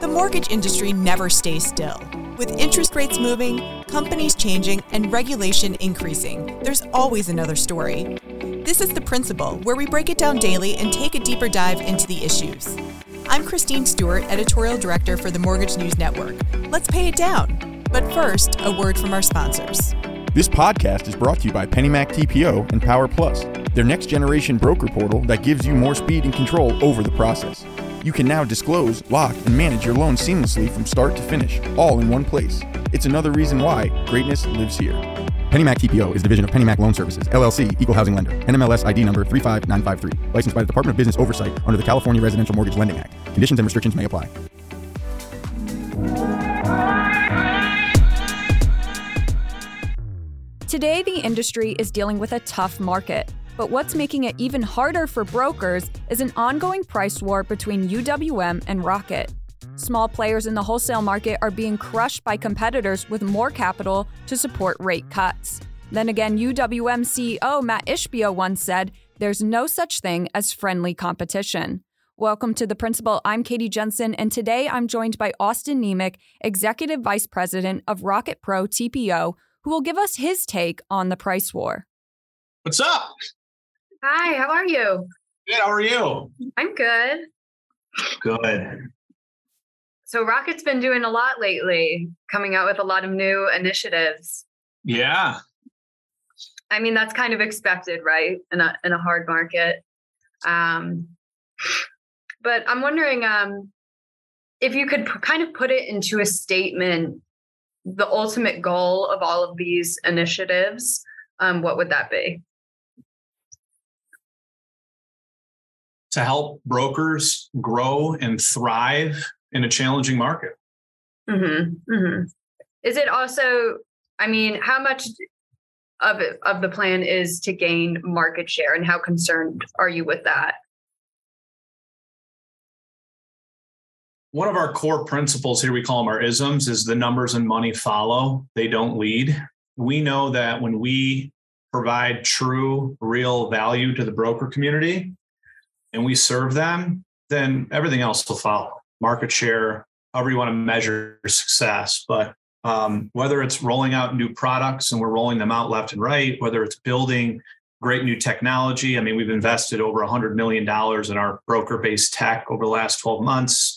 The mortgage industry never stays still. With interest rates moving, companies changing, and regulation increasing, there's always another story. This is The Principal, where we break it down daily and take a deeper dive into the issues. I'm Christine Stewart, Editorial Director for the Mortgage News Network. Let's pay it down. But first, a word from our sponsors. This podcast is brought to you by PennyMac TPO and Power Plus, their next generation broker portal that gives you more speed and control over the process. You can now disclose, lock, and manage your loan seamlessly from start to finish, all in one place. It's another reason why greatness lives here. PennyMac TPO is a division of PennyMac Loan Services, LLC, Equal Housing Lender, NMLS ID number 35953, licensed by the Department of Business Oversight under the California Residential Mortgage Lending Act. Conditions and restrictions may apply. Today, the industry is dealing with a tough market. But what's making it even harder for brokers is an ongoing price war between UWM and Rocket. Small players in the wholesale market are being crushed by competitors with more capital to support rate cuts. Then again, UWM CEO Mat Ishbia once said, There's no such thing as friendly competition. Welcome to The Principal. I'm Katie Jensen, and today I'm joined by Austin Niemiec, Executive Vice President of Rocket Pro TPO, who will give us his take on the price war. What's up? Hi, how are you? Good. How are you? I'm good. Good. So, Rocket's been doing a lot lately, coming out with a lot of new initiatives. Yeah. I mean, that's kind of expected, right? In a in a hard market. Um, but I'm wondering um, if you could p- kind of put it into a statement the ultimate goal of all of these initiatives, um, what would that be? To help brokers grow and thrive in a challenging market. Mm-hmm. Mm-hmm. Is it also? I mean, how much of it, of the plan is to gain market share, and how concerned are you with that? One of our core principles here, we call them our isms, is the numbers and money follow, they don't lead. We know that when we provide true, real value to the broker community and we serve them, then everything else will follow. Market share, however you want to measure success. But um, whether it's rolling out new products and we're rolling them out left and right, whether it's building great new technology. I mean, we've invested over $100 million in our broker based tech over the last 12 months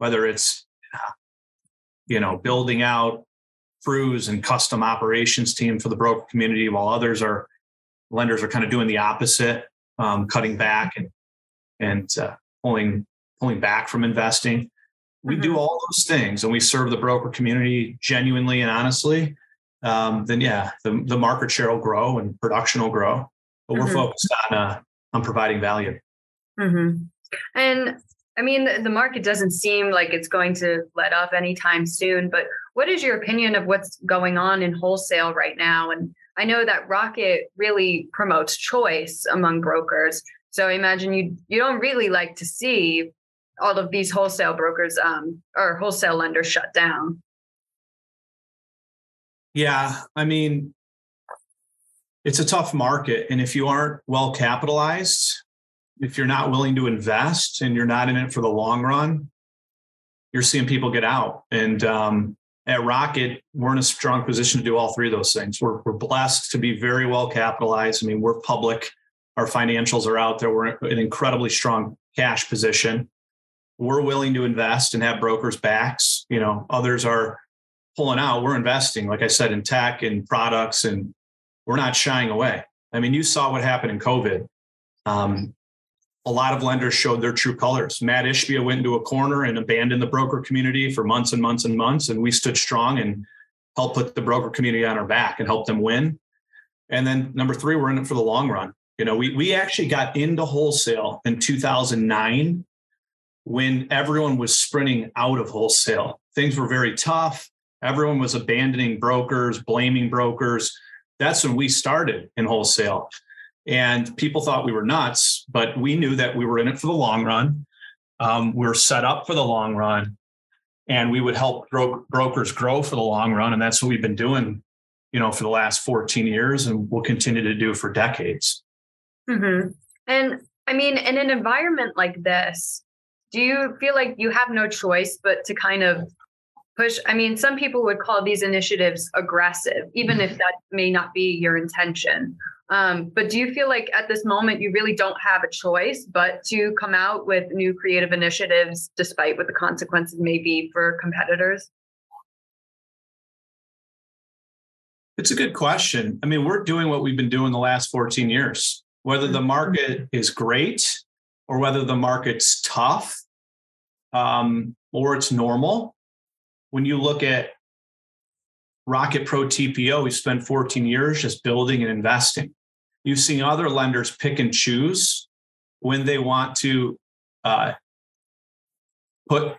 whether it's you know building out crews and custom operations team for the broker community while others are lenders are kind of doing the opposite um, cutting back and and uh, pulling pulling back from investing we mm-hmm. do all those things and we serve the broker community genuinely and honestly um, then yeah the, the market share will grow and production will grow but we're mm-hmm. focused on uh, on providing value mm-hmm. and I mean, the, the market doesn't seem like it's going to let up anytime soon, but what is your opinion of what's going on in wholesale right now? And I know that Rocket really promotes choice among brokers. So I imagine you you don't really like to see all of these wholesale brokers um, or wholesale lenders shut down. Yeah, I mean, it's a tough market, and if you aren't well capitalized, if you're not willing to invest and you're not in it for the long run, you're seeing people get out. And um, at Rocket, we're in a strong position to do all three of those things. We're, we're blessed to be very well capitalized. I mean, we're public, our financials are out there. We're in an incredibly strong cash position. We're willing to invest and have brokers' backs. You know, others are pulling out. We're investing, like I said, in tech and products, and we're not shying away. I mean, you saw what happened in COVID. Um, a lot of lenders showed their true colors. Mat Ishbia went into a corner and abandoned the broker community for months and months and months. And we stood strong and helped put the broker community on our back and help them win. And then number three, we're in it for the long run. You know, we we actually got into wholesale in 2009 when everyone was sprinting out of wholesale. Things were very tough. Everyone was abandoning brokers, blaming brokers. That's when we started in wholesale. And people thought we were nuts, but we knew that we were in it for the long run. Um, we are set up for the long run, and we would help bro- brokers grow for the long run. And that's what we've been doing, you know, for the last 14 years, and we'll continue to do for decades. Mm-hmm. And I mean, in an environment like this, do you feel like you have no choice but to kind of push? I mean, some people would call these initiatives aggressive, even if that may not be your intention. Um, but do you feel like at this moment you really don't have a choice but to come out with new creative initiatives, despite what the consequences may be for competitors? It's a good question. I mean, we're doing what we've been doing the last 14 years. Whether the market is great or whether the market's tough um, or it's normal, when you look at Rocket Pro TPO, we spent 14 years just building and investing. You've seen other lenders pick and choose when they want to uh, put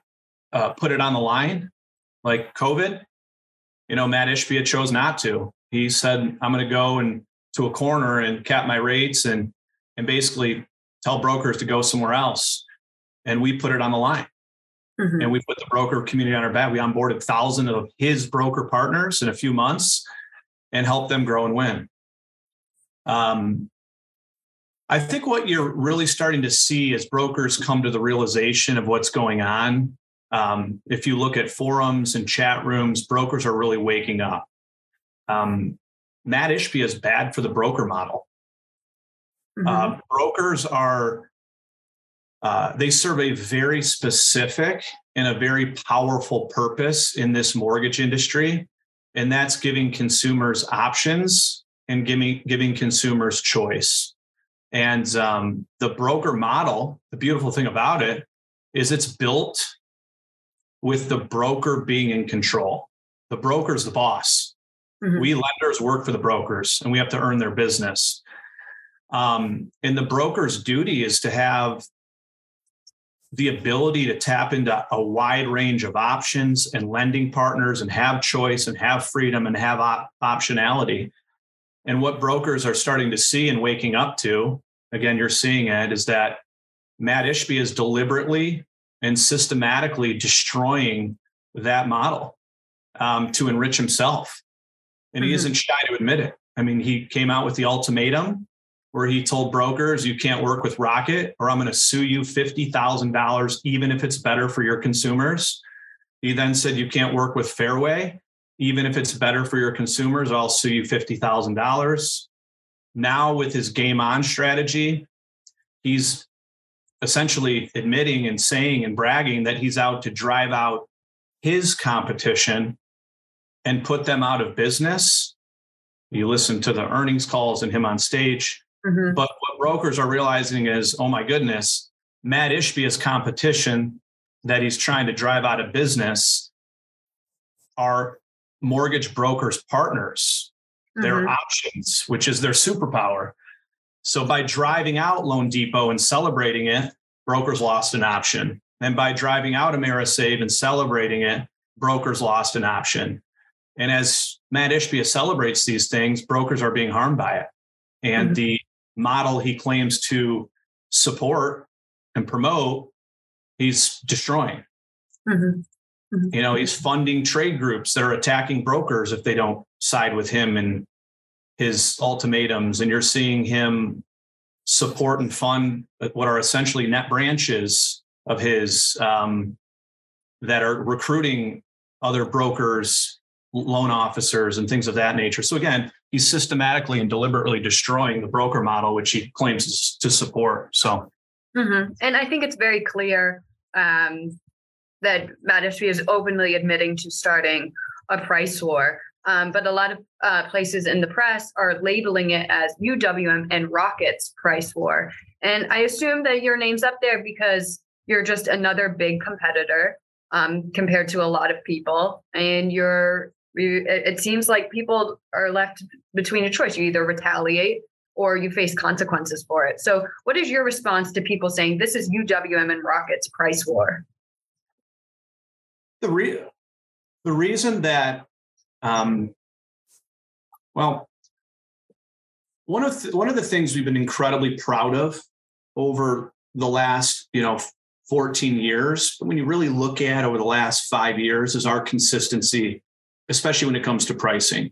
uh, put it on the line, like COVID you know, Mat Ishbia chose not to. He said, I'm going to go and to a corner and cap my rates and and basically tell brokers to go somewhere else. And we put it on the line. Mm-hmm. And we put the broker community on our back. We onboarded thousands of his broker partners in a few months and helped them grow and win. Um, I think what you're really starting to see as brokers come to the realization of what's going on um, if you look at forums and chat rooms, brokers are really waking up. Um, Mat Ishbia is bad for the broker model. Mm-hmm. Uh, brokers are, uh, they serve a very specific and a very powerful purpose in this mortgage industry, and that's giving consumers options and giving, giving consumers choice. And um, the broker model, the beautiful thing about it is it's built with the broker being in control. The broker's the boss. Mm-hmm. We lenders work for the brokers and we have to earn their business. Um, and the broker's duty is to have the ability to tap into a wide range of options and lending partners and have choice and have freedom and have op- optionality. And what brokers are starting to see and waking up to, again, you're seeing it, is that Mat Ishbia is deliberately and systematically destroying that model um, to enrich himself. And mm-hmm. he isn't shy to admit it. I mean, he came out with the ultimatum where he told brokers, you can't work with Rocket or I'm going to sue you $50,000, even if it's better for your consumers. He then said, you can't work with Fairway, even if it's better for your consumers, I'll sue you $50,000. Now, with his game on strategy, he's essentially admitting and saying and bragging that he's out to drive out his competition and put them out of business. You listen to the earnings calls and him on stage. Mm-hmm. But what brokers are realizing is, oh my goodness, Mat Ishbia's competition that he's trying to drive out of business are mortgage brokers' partners, mm-hmm. their options, which is their superpower. So by driving out loanDepot and celebrating it, brokers lost an option. And by driving out AmeriSave and celebrating it, brokers lost an option. And as Mat Ishbia celebrates these things, brokers are being harmed by it. And mm-hmm. the model he claims to support and promote, he's destroying. Mm-hmm. Mm-hmm. You know, he's funding trade groups that are attacking brokers if they don't side with him and his ultimatums, and you're seeing him support and fund what are essentially net branches of his um, that are recruiting other brokers, loan officers, and things of that nature. So again, he's systematically and deliberately destroying the broker model, which he claims to support. So, mm-hmm. and I think it's very clear um, that Mat is openly admitting to starting a price war. Um, but a lot of uh, places in the press are labeling it as UWM and Rockets price war. And I assume that your name's up there because you're just another big competitor um, compared to a lot of people. And you're, you, it seems like people are left between a choice. You either retaliate or you face consequences for it. So, what is your response to people saying this is UWM and Rockets price war? The, re- the reason that um, well, one of th- one of the things we've been incredibly proud of over the last you know 14 years, but when you really look at over the last five years, is our consistency, especially when it comes to pricing.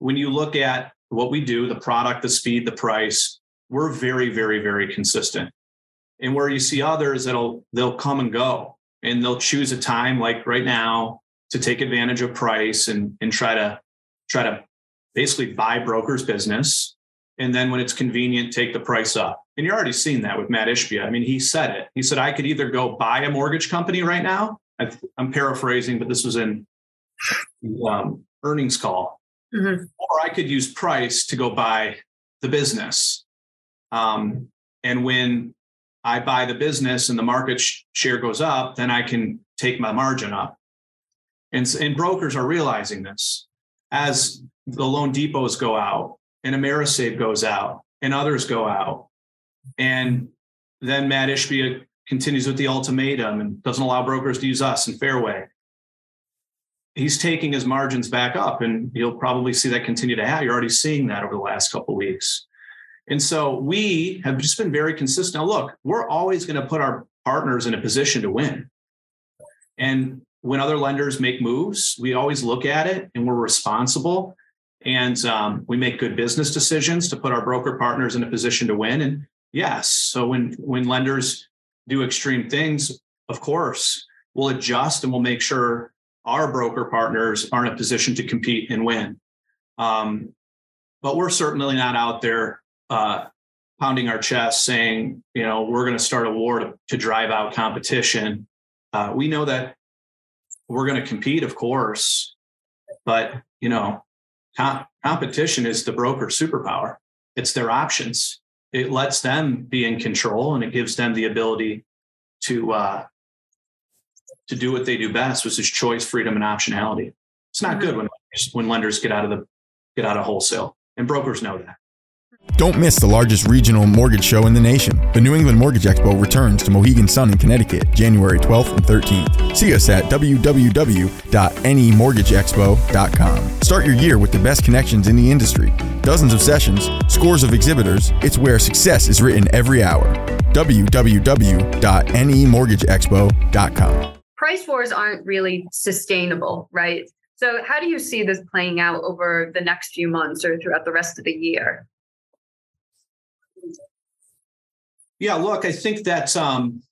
When you look at what we do, the product, the speed, the price, we're very, very, very consistent. and where you see others that'll they'll come and go and they'll choose a time like right now to take advantage of price and and try to try to basically buy brokers business and then when it's convenient take the price up and you're already seeing that with mat ishbia i mean he said it he said i could either go buy a mortgage company right now i'm paraphrasing but this was in um, earnings call mm-hmm. or i could use price to go buy the business um, and when I buy the business and the market sh- share goes up, then I can take my margin up. And, and brokers are realizing this as the loanDepots go out and Amerisave goes out and others go out. And then Mat Ishbia continues with the ultimatum and doesn't allow brokers to use us in Fairway. He's taking his margins back up, and you'll probably see that continue to happen. You're already seeing that over the last couple weeks. And so we have just been very consistent. Now, look, we're always going to put our partners in a position to win. And when other lenders make moves, we always look at it and we're responsible. And um, we make good business decisions to put our broker partners in a position to win. And yes, so when when lenders do extreme things, of course, we'll adjust and we'll make sure our broker partners are in a position to compete and win. Um, but we're certainly not out there uh, pounding our chest saying, you know, we're going to start a war to, to drive out competition. Uh, we know that we're going to compete, of course, but you know, com- competition is the broker superpower. It's their options. It lets them be in control, and it gives them the ability to uh, to do what they do best, which is choice, freedom, and optionality. It's not good mm-hmm. when when lenders get out of the get out of wholesale, and brokers know that. Don't miss the largest regional mortgage show in the nation. The New England Mortgage Expo returns to Mohegan Sun in Connecticut, January 12th and 13th. See us at www.nemortgageexpo.com. Start your year with the best connections in the industry. Dozens of sessions, scores of exhibitors. It's where success is written every hour. www.nemortgageexpo.com. Price wars aren't really sustainable, right? So, how do you see this playing out over the next few months or throughout the rest of the year? Yeah, look, I think that um,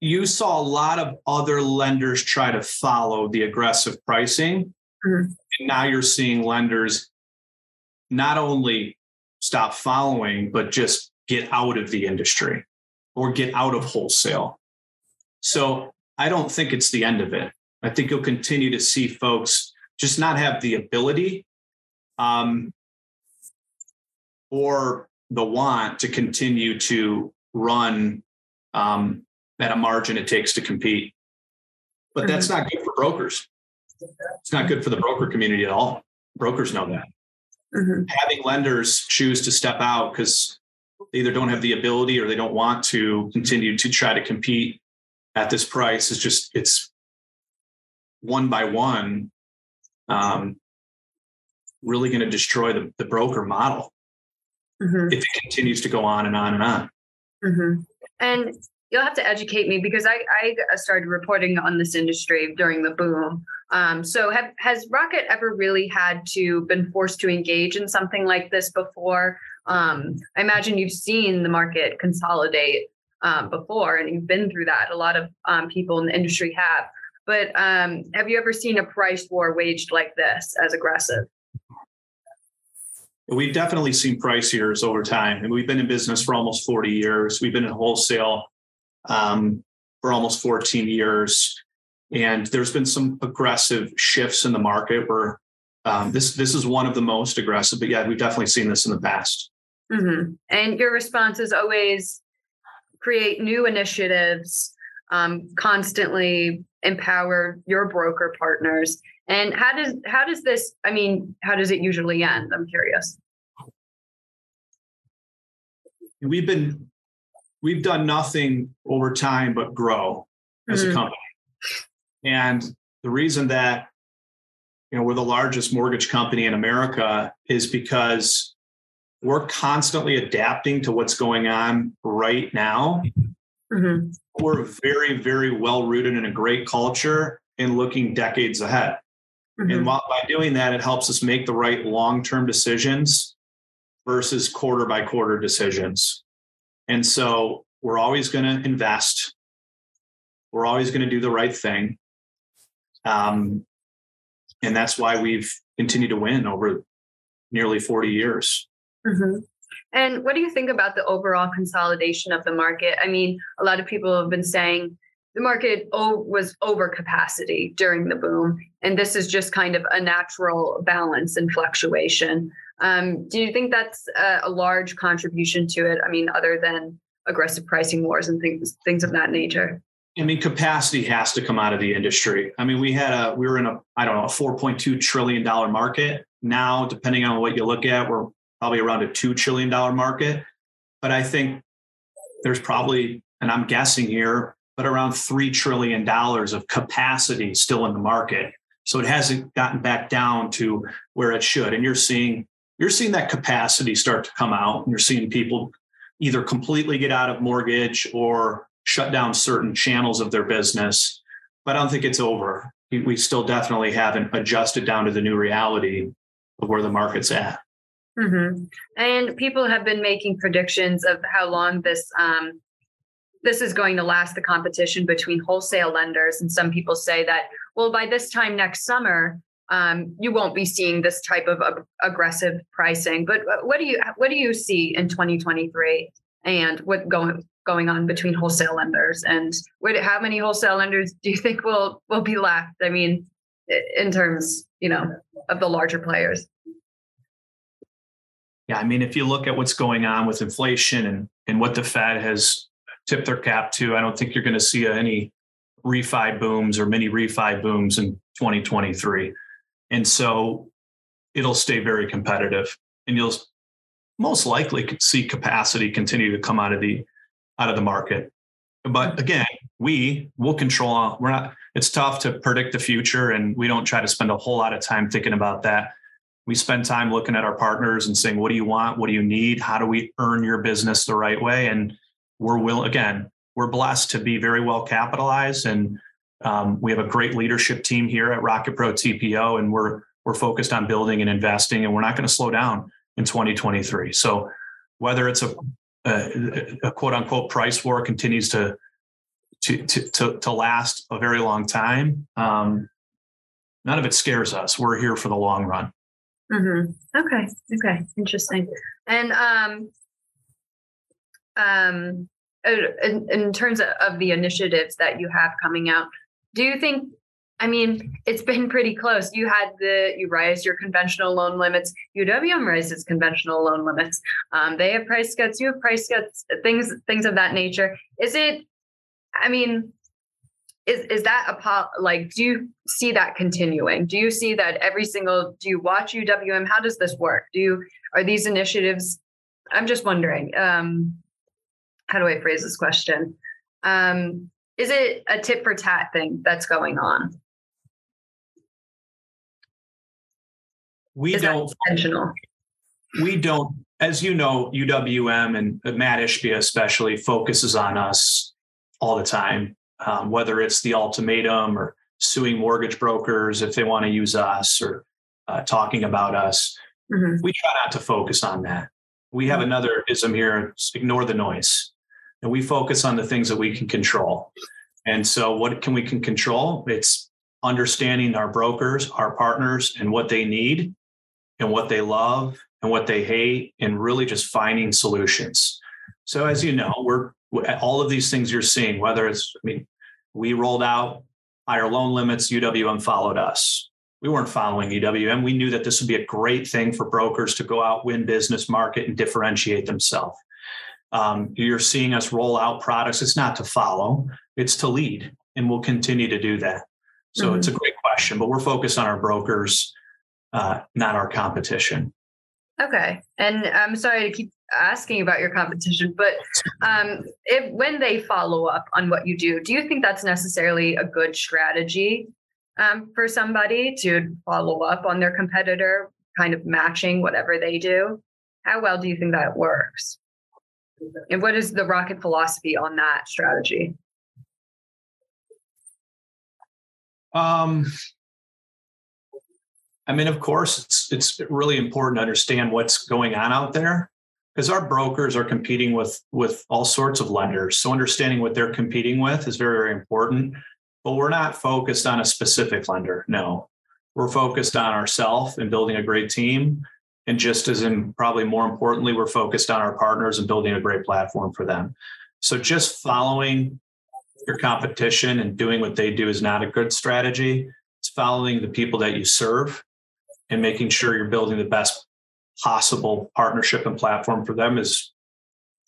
you saw a lot of other lenders try to follow the aggressive pricing. Mm-hmm. And now you're seeing lenders not only stop following, but just get out of the industry or get out of wholesale. So I don't think it's the end of it. I think you'll continue to see folks just not have the ability um, or the want to continue to run um, at a margin it takes to compete. But that's not good for brokers. It's not good for the broker community at all. Brokers know that. Mm-hmm. Having lenders choose to step out because they either don't have the ability or they don't want to continue to try to compete at this price is just it's one by one um, really going to destroy the, the broker model mm-hmm. if it continues to go on and on and on. Mm-hmm. And you'll have to educate me because I, I started reporting on this industry during the boom. Um, so have, has Rocket ever really had to been forced to engage in something like this before? Um, I imagine you've seen the market consolidate um, before and you've been through that. A lot of um, people in the industry have. But um, have you ever seen a price war waged like this as aggressive? We've definitely seen price years over time, and we've been in business for almost 40 years. We've been in wholesale um, for almost 14 years, and there's been some aggressive shifts in the market where um, this this is one of the most aggressive. But yeah, we've definitely seen this in the past. Mm-hmm. And your response is always create new initiatives, um, constantly empower your broker partners and how does how does this? I mean, how does it usually end? I'm curious. We've been we've done nothing over time but grow as mm-hmm. a company, and the reason that you know we're the largest mortgage company in America is because we're constantly adapting to what's going on right now. Mm-hmm. We're very, very well rooted in a great culture and looking decades ahead. Mm-hmm. And while, by doing that, it helps us make the right long term decisions versus quarter by quarter decisions. And so we're always going to invest. We're always going to do the right thing. Um, and that's why we've continued to win over nearly 40 years. Mm-hmm. And what do you think about the overall consolidation of the market? I mean, a lot of people have been saying the market was over capacity during the boom, and this is just kind of a natural balance and fluctuation. Um, do you think that's a, a, large contribution to it? I mean, other than aggressive pricing wars and things things of that nature. I mean, capacity has to come out of the industry. I mean, we had a we were in a I don't know a 4.2 trillion dollar market. Now, depending on what you look at, we're probably around a $2 trillion market. But I think there's probably, and I'm guessing here, but around $3 trillion of capacity still in the market. So it hasn't gotten back down to where it should. And you're seeing, you're seeing that capacity start to come out. And you're seeing people either completely get out of mortgage or shut down certain channels of their business. But I don't think it's over. We still definitely haven't adjusted down to the new reality of where the market's at. Mm-hmm. And people have been making predictions of how long this um, this is going to last. The competition between wholesale lenders, and some people say that well, by this time next summer, um, you won't be seeing this type of aggressive pricing. But uh, what do you what do you see in 2023, and what going going on between wholesale lenders, and what, how many wholesale lenders do you think will will be left? I mean, in terms you know of the larger players. Yeah, I mean, if you look at what's going on with inflation and and what the Fed has tipped their cap to, I don't think you're going to see any refi booms or mini refi booms in 2023. And so it'll stay very competitive and you'll most likely see capacity continue to come out of the out of the market. But mm-hmm. again, we will control we're not it's tough to predict the future and we don't try to spend a whole lot of time thinking about that we spend time looking at our partners and saying, what do you want? What do you need? How do we earn your business the right way? And we're will again, we're blessed to be very well capitalized and um, we have a great leadership team here at Rocket Pro TPO, and we're we're focused on building and investing, and we're not going to slow down in 2023. So whether it's a, a, a quote unquote price war continues to to to to, last a very long time, um, none of it scares us. We're here for the long run. Mm-hmm. Okay. Okay. Interesting. And um, um, uh, in, in terms of the initiatives that you have coming out, do you think? I mean, it's been pretty close. You had the you raised your conventional loan limits. UWM raises conventional loan limits. Um, they have price cuts. You have price cuts. Things things of that nature. Is it? I mean, is is that a pop like do you see that continuing? Do you see that every single do you watch uwm how does this work? Do you are these initiatives i'm just wondering um how do i phrase this question? Um is it a tit for tat thing that's going on? We is don't intentional? We don't as you know uwm and mat ishbia especially focuses on us all the time um, whether it's the ultimatum or suing mortgage brokers if they want to use us or uh, talking about us. Mm-hmm. We try not to focus on that. We have mm-hmm. another ism here ignore the noise. And we focus on the things that we can control. And so, what can we can control? It's understanding our brokers, our partners, and what they need, and what they love, and what they hate, and really just finding solutions. So, as you know, we're all of these things you're seeing, whether it's, I mean, we rolled out higher loan limits, UWM followed us. We weren't following UWM. We knew that this would be a great thing for brokers to go out, win business, market, and differentiate themselves. Um, you're seeing us roll out products. It's not to follow, it's to lead, and we'll continue to do that. So mm-hmm. it's a great question, but we're focused on our brokers, uh, not our competition. Okay. And I'm sorry to keep asking about your competition, but um, if when they follow up on what you do, do you think that's necessarily a good strategy um, for somebody to follow up on their competitor, kind of matching whatever they do? How well do you think that works? And what is the rocket philosophy on that strategy? Um, I mean, of course, it's it's really important to understand what's going on out there. Because our brokers are competing with with all sorts of lenders. So understanding what they're competing with is very, very important. But we're not focused on a specific lender. No, we're focused on ourselves and building a great team. And just as in probably more importantly, we're focused on our partners and building a great platform for them. So just following your competition and doing what they do is not a good strategy. It's following the people that you serve and making sure you're building the best possible partnership and platform for them is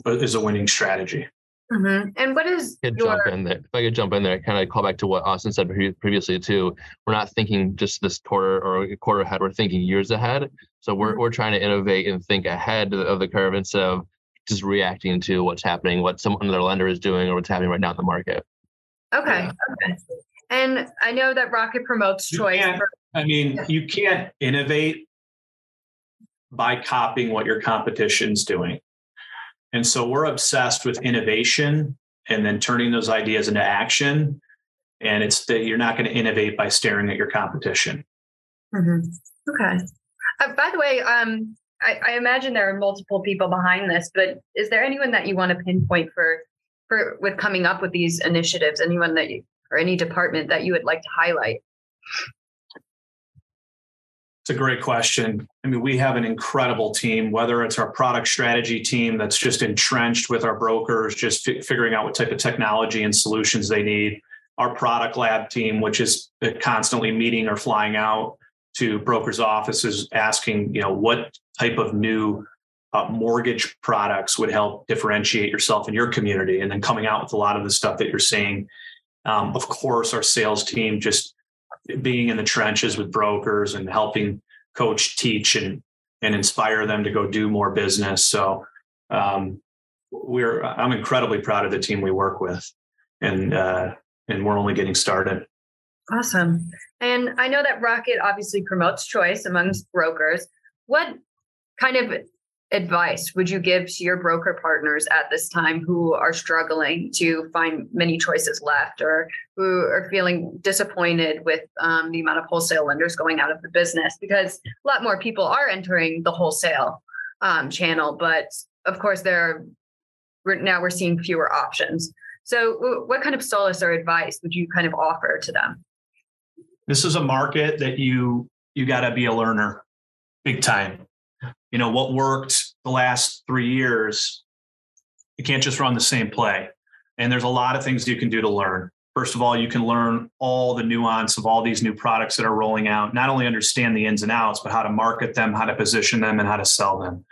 is a winning strategy. Mm-hmm. And what is I could your... jump in there? If I could jump in there, kind of call back to what Austin said previously too. We're not thinking just this quarter or a quarter ahead. We're thinking years ahead. So we're mm-hmm. we're trying to innovate and think ahead of the curve instead of just reacting to what's happening, what some another lender is doing, or what's happening right now in the market. Okay. Okay. And I know that Rocket promotes choice. For- I mean, you can't innovate by copying what your competition's doing. And so we're obsessed with innovation and then turning those ideas into action. And it's that you're not going to innovate by staring at your competition. Mm-hmm. Okay. Uh, by the way, um, I, I, imagine there are multiple people behind this, but is there anyone that you want to pinpoint for for with coming up with these initiatives? Anyone that you or any department that you would like to highlight? It's a great question. I mean, we have an incredible team, whether it's our product strategy team that's just entrenched with our brokers, just f- figuring out what type of technology and solutions they need, our product lab team, which is constantly meeting or flying out to brokers' offices asking, you know, what type of new uh, mortgage products would help differentiate yourself in your community, and then coming out with a lot of the stuff that you're seeing. Um, of course, our sales team just being in the trenches with brokers and helping coach teach and and inspire them to go do more business. So um, we're i'm incredibly proud of the team we work with and uh, and we're only getting started. Awesome. And i know that rocket obviously promotes choice amongst brokers. What kind of advice would you give to your broker partners at this time who are struggling to find many choices left or who are feeling disappointed with um, the amount of wholesale lenders going out of the business? Because a lot more people are entering the wholesale um, channel, but of course, there are, now we're seeing fewer options. So, what kind of solace or advice would you kind of offer to them? This is a market that you you got to be a learner, big time you know what worked the last three years you can't just run the same play. And there's a lot of things you can do to learn. First of all you can learn all the nuance of all these new products that are rolling out not only understand the ins and outs but how to market them how to position them and how to sell them.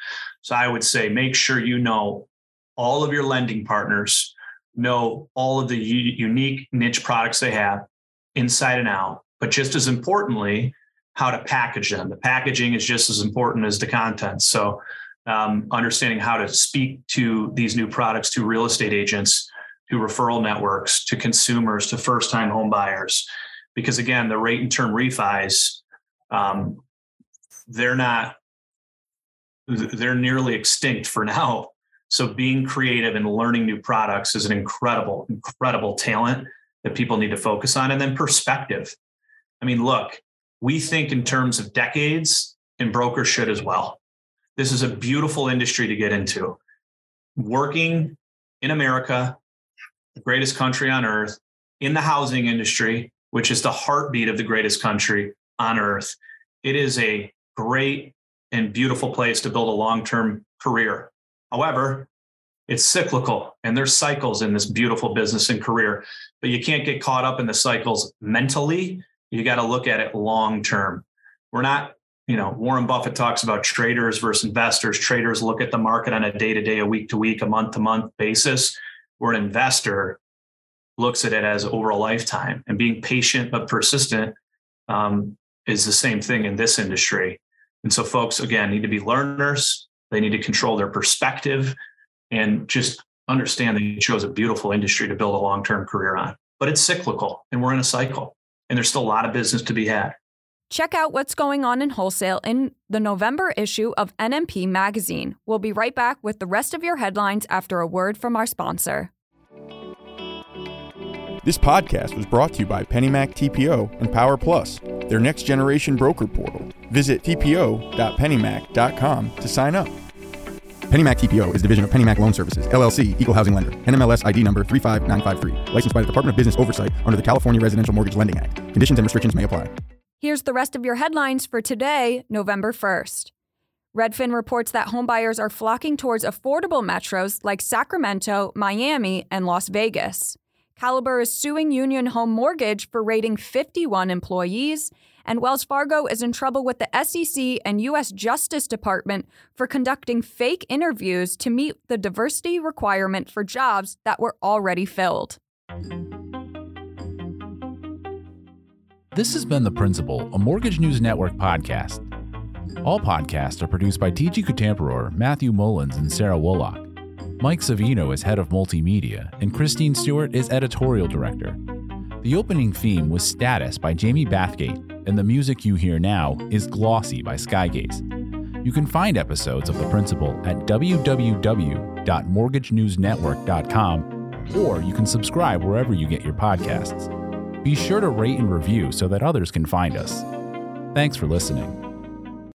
So i would say make sure you know all of your lending partners know all of the u- unique niche products they have inside and out. But just as importantly how to package them. The packaging is just as important as the content. So, um, understanding how to speak to these new products to real estate agents, to referral networks, to consumers, to first time home buyers. Because again, the rate and term refis, um, they're not, they're nearly extinct for now. So being creative and learning new products is an incredible, incredible talent that people need to focus on. And then perspective. I mean, look, we think in terms of decades, and brokers should as well. This is a beautiful industry to get into. Working in America, the greatest country on earth, in the housing industry, which is the heartbeat of the greatest country on earth, it is a great and beautiful place to build a long term career. However, it's cyclical and there's cycles in this beautiful business and career, but you can't get caught up in the cycles mentally you got to look at it long term. We're not, you know, Warren Buffett talks about traders versus investors. Traders look at the market on a day to day, a week to week, a month to month basis, where an investor looks at it as over a lifetime. And being patient but persistent um, is the same thing in this industry. And so, folks, again, need to be learners. They need to control their perspective and just understand that you chose a beautiful industry to build a long term career on. But it's cyclical and we're in a cycle and there's still a lot of business to be had. Check out what's going on in wholesale in the November issue of NMP Magazine. We'll be right back with the rest of your headlines after a word from our sponsor. This podcast was brought to you by PennyMac TPO and Power Plus, their next generation broker portal. Visit tpo.pennymac.com to sign up. PennyMac TPO is a division of PennyMac Loan Services, LLC, Equal Housing Lender, NMLS ID number 35953, licensed by the Department of Business Oversight under the California Residential Mortgage Lending Act. Conditions and restrictions may apply. Here's the rest of your headlines for today, November 1st. Redfin reports that homebuyers are flocking towards affordable metros like Sacramento, Miami, and Las Vegas. Caliber is suing Union Home Mortgage for rating 51 employees, and Wells Fargo is in trouble with the SEC and U.S. Justice Department for conducting fake interviews to meet the diversity requirement for jobs that were already filled. This has been The Principal, a Mortgage News Network podcast. All podcasts are produced by TG Kutamperor, Matthew Mullins, and Sarah Wolak. Mike Savino is head of multimedia, and Christine Stewart is editorial director. The opening theme was Status by Jamie Bathgate, and the music you hear now is Glossy by Skygaze. You can find episodes of The Principal at www.mortgagenewsnetwork.com, or you can subscribe wherever you get your podcasts. Be sure to rate and review so that others can find us. Thanks for listening.